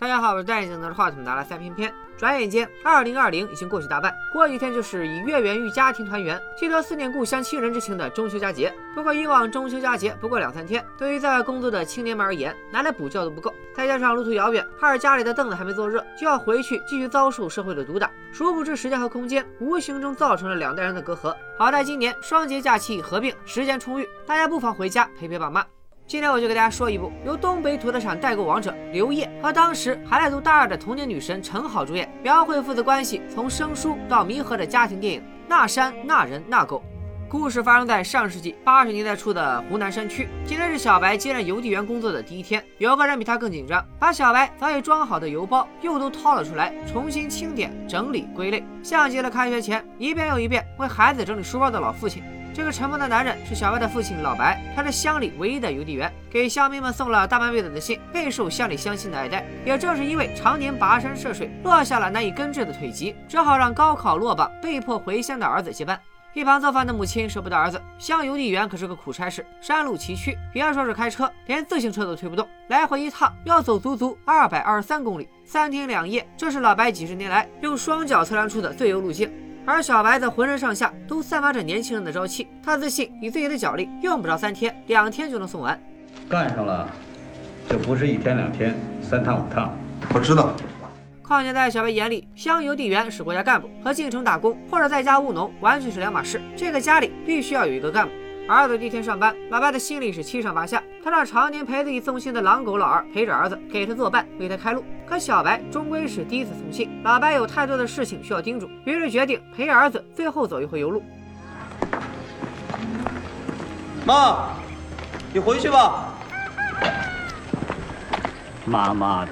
大家好，我是戴眼镜拿着话筒拿了三片片。转眼间，二零二零已经过去大半，过几天就是以月圆与家庭团圆、寄托思念故乡亲人之情的中秋佳节。不过以往中秋佳节不过两三天，对于在外工作的青年们而言，拿来补觉都不够。再加上路途遥远，怕是家里的凳子还没坐热，就要回去继续遭受社会的毒打。殊不知，时间和空间无形中造成了两代人的隔阂。好在今年双节假期已合并，时间充裕，大家不妨回家陪陪爸妈。今天我就给大家说一部由东北土特产代购王者刘烨和当时还在读大二的童年女神陈好主演，描绘父子关系从生疏到弥合的家庭电影《那山那人那狗》。故事发生在上世纪八十年代初的湖南山区。今天是小白接任邮递员工作的第一天，有个人比他更紧张，把小白早已装好的邮包又都掏了出来，重新清点、整理、归类，像极了开学前一遍又一遍为孩子整理书包的老父亲。这个沉默的男人是小白的父亲老白，他是乡里唯一的邮递员，给乡民们送了大半辈子的信，备受乡里乡亲的爱戴。也正是因为常年跋山涉水，落下了难以根治的腿疾，只好让高考落榜、被迫回乡的儿子接班。一旁做饭的母亲舍不得儿子，乡邮递员可是个苦差事，山路崎岖，别说是开车，连自行车都推不动，来回一趟要走足足二百二十三公里，三天两夜，这是老白几十年来用双脚测量出的最优路径。而小白则浑身上下都散发着年轻人的朝气，他自信以自己的脚力，用不着三天，两天就能送完。干上了，就不是一天两天，三趟五趟。我知道。况且在小白眼里，乡邮递员是国家干部，和进城打工或者在家务农完全是两码事。这个家里必须要有一个干部。儿子第一天上班，老白的心里是七上八下。他让常年陪自己送信的狼狗老二陪着儿子，给他作伴，为他开路。可小白终归是第一次送信，老白有太多的事情需要叮嘱，于是决定陪儿子最后走一回邮路。妈，你回去吧。妈妈的，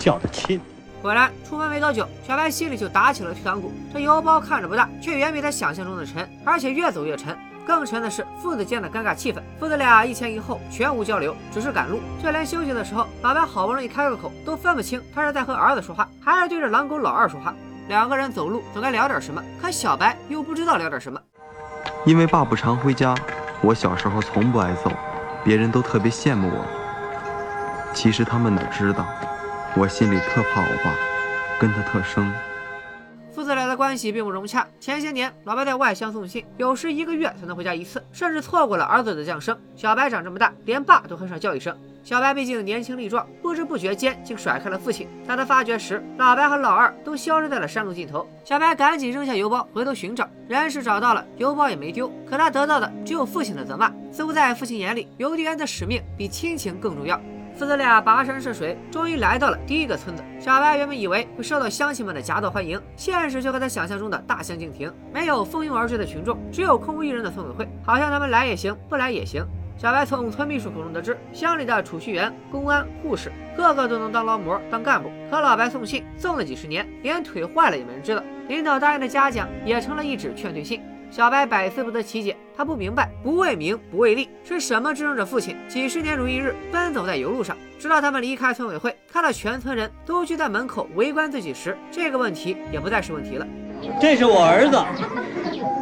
叫的亲。果然，出门没多久，小白心里就打起了退堂鼓。这邮包看着不大，却远比他想象中的沉，而且越走越沉。更沉的是父子间的尴尬气氛，父子俩一前一后，全无交流，只是赶路。就连休息的时候，老白好不容易开个口，都分不清他是在和儿子说话，还是对着狼狗老二说话。两个人走路总该聊点什么，可小白又不知道聊点什么。因为爸不常回家，我小时候从不挨揍，别人都特别羡慕我。其实他们哪知道，我心里特怕我爸，跟他特生。关系并不融洽。前些年，老白在外乡送信，有时一个月才能回家一次，甚至错过了儿子的降生。小白长这么大，连爸都很少叫一声。小白毕竟年轻力壮，不知不觉间竟甩开了父亲。当他发觉时，老白和老二都消失在了山路尽头。小白赶紧扔下邮包，回头寻找。人是找到了，邮包也没丢，可他得到的只有父亲的责骂。似乎在父亲眼里，邮递员的使命比亲情更重要。父子俩跋山涉水，终于来到了第一个村子。小白原本以为会受到乡亲们的夹道欢迎，现实却和他想象中的大相径庭。没有蜂拥而至的群众，只有空无一人的村委会，好像他们来也行，不来也行。小白从村秘书口中得知，乡里的储蓄员、公安、护士，个个都能当劳模、当干部。可老白送信送了几十年，连腿坏了也没人知道。领导答应的嘉奖也成了一纸劝退信。小白百思不得其解，他不明白不为名不为利是什么支撑着父亲几十年如一日奔走在油路上。直到他们离开村委会，看到全村人都聚在门口围观自己时，这个问题也不再是问题了。这是我儿子，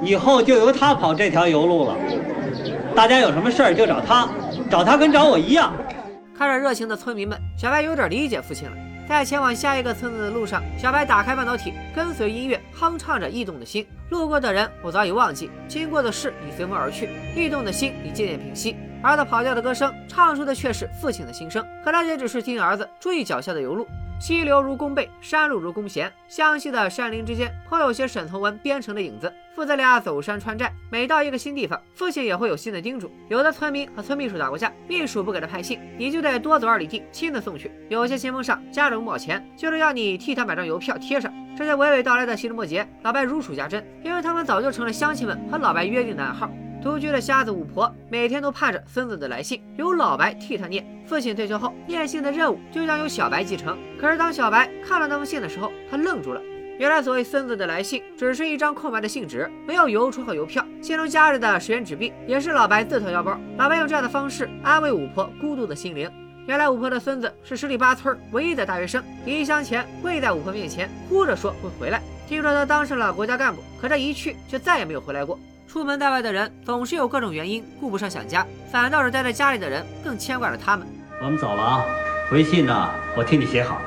以后就由他跑这条油路了。大家有什么事儿就找他，找他跟找我一样。看着热情的村民们，小白有点理解父亲了。在前往下一个村子的路上，小白打开半导体，跟随音乐哼唱着《驿动的心》。路过的人我早已忘记，经过的事已随风而去，驿动的心已渐渐平息。儿子跑调的歌声，唱出的却是父亲的心声。可他也只是听儿子注意脚下的油路。溪流如弓背，山路如弓弦，湘西的山林之间颇有些沈从文编成的影子。父子俩走山穿寨，每到一个新地方，父亲也会有新的叮嘱。有的村民和村秘书打过架，秘书不给他派信，你就得多走二里地亲自送去。有些信封上夹着五毛钱，就是要你替他买张邮票贴上。这些娓娓道来的细枝末节，老白如数家珍，因为他们早就成了乡亲们和老白约定的暗号。独居的瞎子五婆每天都盼着孙子的来信，由老白替他念。父亲退休后，念信的任务就将由小白继承。可是当小白看了那封信的时候，他愣住了。原来所谓孙子的来信，只是一张空白的信纸，没有邮戳和邮票。信中夹着的十元纸币，也是老白自掏腰包。老白用这样的方式安慰五婆孤独的心灵。原来五婆的孙子是十里八村唯一的大学生，离乡前跪在五婆面前，哭着说会回来。听说他当上了国家干部，可这一去却再也没有回来过。出门在外的人总是有各种原因顾不上想家，反倒是待在家里的人更牵挂着他们。我们走了啊，回信呢，我替你写好。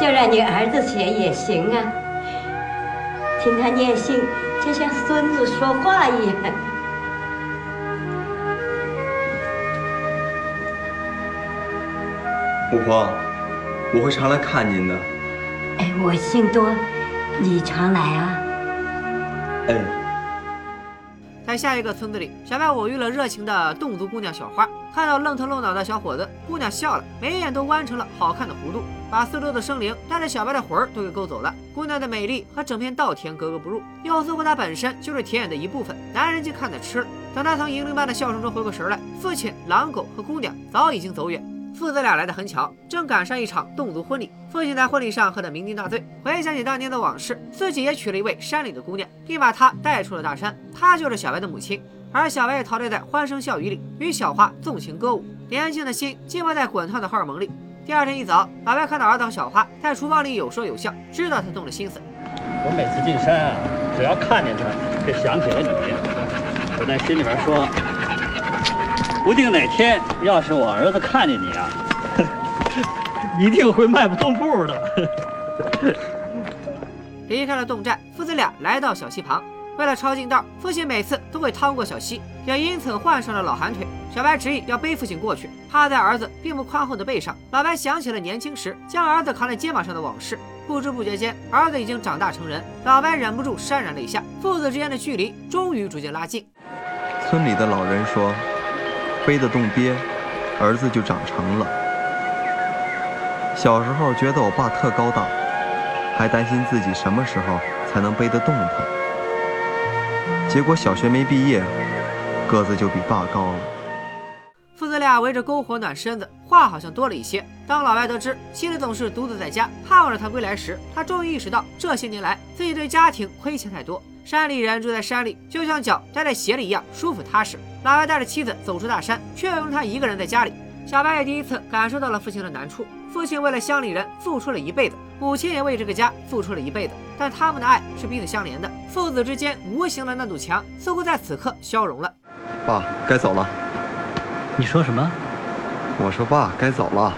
就让你儿子写也行啊。听他念信，就像孙子说话一样。母婆，我会常来看您的。哎，我姓多，你常来啊。嗯，在下一个村子里，小白偶遇了热情的侗族姑娘小花。看到愣头愣脑的小伙子，姑娘笑了，眉眼都弯成了好看的弧度，把四周的生灵带着小白的魂儿都给勾走了。姑娘的美丽和整片稻田格格不入，又似乎她本身就是田野的一部分，男人竟看得吃了。等他从银铃般的笑声中回过神来，父亲、狼狗和姑娘早已经走远。父子俩来的很巧，正赶上一场侗族婚礼。父亲在婚礼上喝得酩酊大醉，回想起当年的往事，自己也娶了一位山里的姑娘，并把她带出了大山。她就是小白的母亲。而小白也陶醉在欢声笑语里，与小花纵情歌舞，年轻的心浸泡在滚烫的荷尔蒙里。第二天一早，老白看到儿子和小花在厨房里有说有笑，知道他动了心思。我每次进山啊，只要看见他，就想起了你。我在心里边说，不定哪天要是我儿子看见你啊，一定会迈不动步的。离开了侗寨，父子俩来到小溪旁。为了抄近道，父亲每次都会趟过小溪，也因此患上了老寒腿。小白执意要背父亲过去，趴在儿子并不宽厚的背上。老白想起了年轻时将儿子扛在肩膀上的往事，不知不觉间，儿子已经长大成人。老白忍不住潸然泪下，父子之间的距离终于逐渐拉近。村里的老人说：“背得动爹，儿子就长成了。”小时候觉得我爸特高大，还担心自己什么时候才能背得动他。结果小学没毕业，个子就比爸高了。父子俩围着篝火暖身子，话好像多了一些。当老白得知妻子总是独自在家，盼望着他归来时，他终于意识到这些年来自己对家庭亏欠太多。山里人住在山里，就像脚待在鞋里一样舒服踏实。老白带着妻子走出大山，却又他一个人在家里。小白也第一次感受到了父亲的难处。父亲为了乡里人付出了一辈子，母亲也为这个家付出了一辈子，但他们的爱是彼此相连的。父子之间无形的那堵墙，似乎在此刻消融了。爸，该走了。你说什么？我说爸，该走了。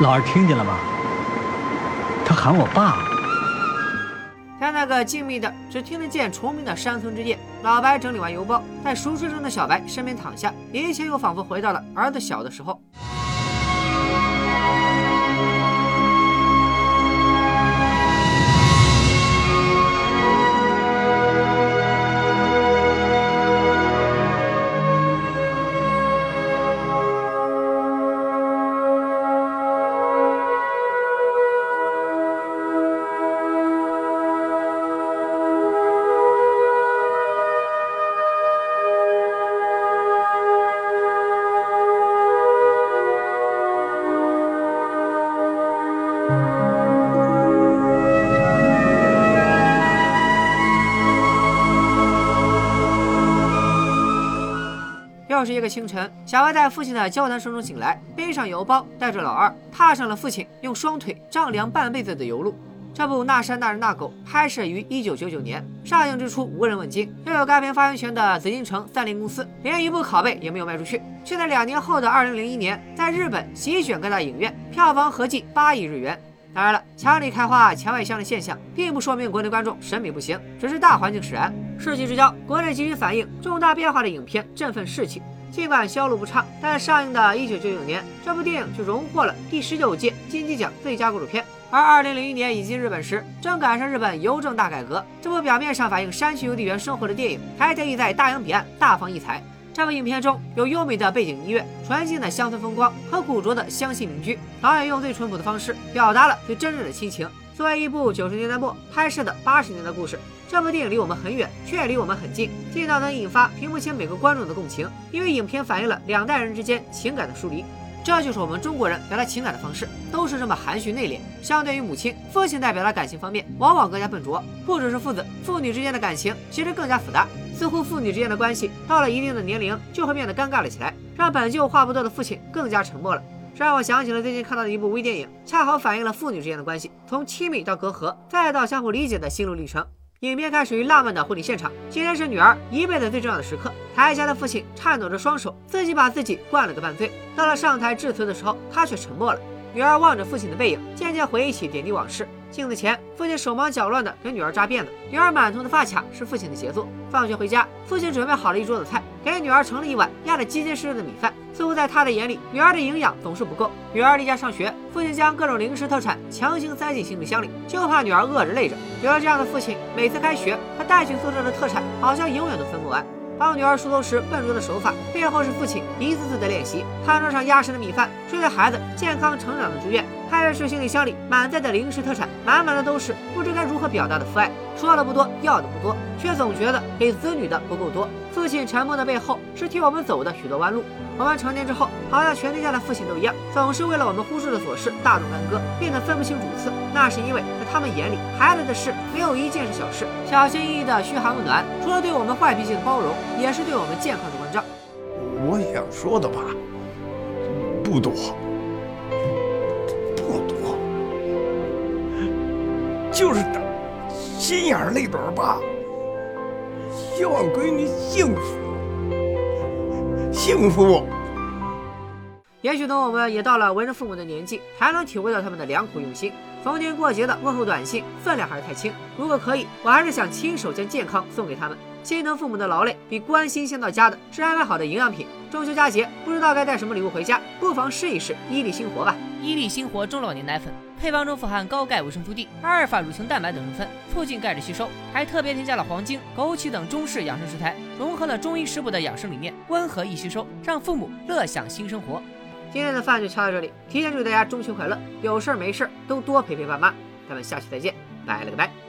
老二听见了吗？喊我爸。在那个静谧的、只听得见虫鸣的山村之夜，老白整理完邮包，在熟睡中的小白身边躺下，一切又仿佛回到了儿子小的时候。一个清晨，小白在父亲的交谈声中醒来，背上邮包，带着老二，踏上了父亲用双腿丈量半辈子的油路。这部《那山那人那狗》拍摄于一九九九年，上映之初无人问津，拥有该片发行权的紫禁城三菱公司连一部拷贝也没有卖出去，却在两年后的二零零一年，在日本席卷各大影院，票房合计八亿日元。当然了，墙里开花墙外香的现象，并不说明国内观众审美不行，只是大环境使然。世纪之交，国内急需反映重大变化的影片，振奋士气。尽管销路不差，但上映的1999年，这部电影就荣获了第十九届金鸡奖最佳故事片。而2001年引进日本时，正赶上日本邮政大改革，这部表面上反映山区邮递员生活的电影，还得以在大洋彼岸大放异彩。这部影片中有优美的背景音乐、纯净的乡村风光和古拙的乡信民居。导演用最淳朴的方式表达了最真挚的亲情。作为一部九十年代末拍摄的八十年代故事，这部电影离我们很远，却也离我们很近，近到能引发屏幕前每个观众的共情。因为影片反映了两代人之间情感的疏离，这就是我们中国人表达情感的方式，都是这么含蓄内敛。相对于母亲，父亲在表达感情方面往往更加笨拙。不只是父子，父女之间的感情其实更加复杂。似乎父女之间的关系到了一定的年龄就会变得尴尬了起来，让本就话不多的父亲更加沉默了。这让我想起了最近看到的一部微电影，恰好反映了父女之间的关系，从亲密到隔阂，再到相互理解的心路历程。影片开始于浪漫的婚礼现场，今天是女儿一辈子最重要的时刻。台下的父亲颤抖着双手，自己把自己灌了个半醉。到了上台致辞的时候，他却沉默了。女儿望着父亲的背影，渐渐回忆起点滴往事。镜子前，父亲手忙脚乱地给女儿扎辫子，女儿满头的发卡是父亲的杰作。放学回家，父亲准备好了一桌子菜，给女儿盛了一碗压得结结实实的米饭。似乎在他的眼里，女儿的营养总是不够。女儿离家上学，父亲将各种零食特产强行塞进行李箱里，就怕女儿饿着累着。有了这样的父亲，每次开学，他带去宿舍的特产好像永远都分不完。帮女儿梳头时笨拙的手法，背后是父亲一次次的练习。餐桌上压实的米饭，是对孩子健康成长的祝愿；开的是行李箱里满载的零食特产，满满的都是不知该如何表达的父爱。说的不多，要的不多，却总觉得给子女的不够多。父亲沉默的背后，是替我们走的许多弯路。我们成年之后，好像全天下的父亲都一样，总是为了我们忽视的琐事大动干戈，变得分不清主次。那是因为在他们眼里，孩子的事没有一件是小事。小心翼翼的嘘寒问暖，除了对我们坏脾气的包容，也是对我们健康的关照。我想说的吧，不多，不多，就是打心眼里边吧，希望闺女幸福。幸福。也许等我们也到了为人父母的年纪，才能体会到他们的良苦用心。逢年过节的问候短信，分量还是太轻。如果可以，我还是想亲手将健康送给他们。心疼父母的劳累，比关心先到家的是安排好的营养品。中秋佳节，不知道该带什么礼物回家，不妨试一试伊利星活吧。伊利星活中老年奶粉，配方中富含高钙、维生素 D、阿尔法乳清蛋白等成分，促进钙质吸收，还特别添加了黄精、枸杞等中式养生食材，融合了中医食补的养生理念，温和易吸收，让父母乐享新生活。今天的饭就敲到这里，提前祝大家中秋快乐，有事儿没事儿都多陪陪爸妈。咱们下期再见，拜了个拜。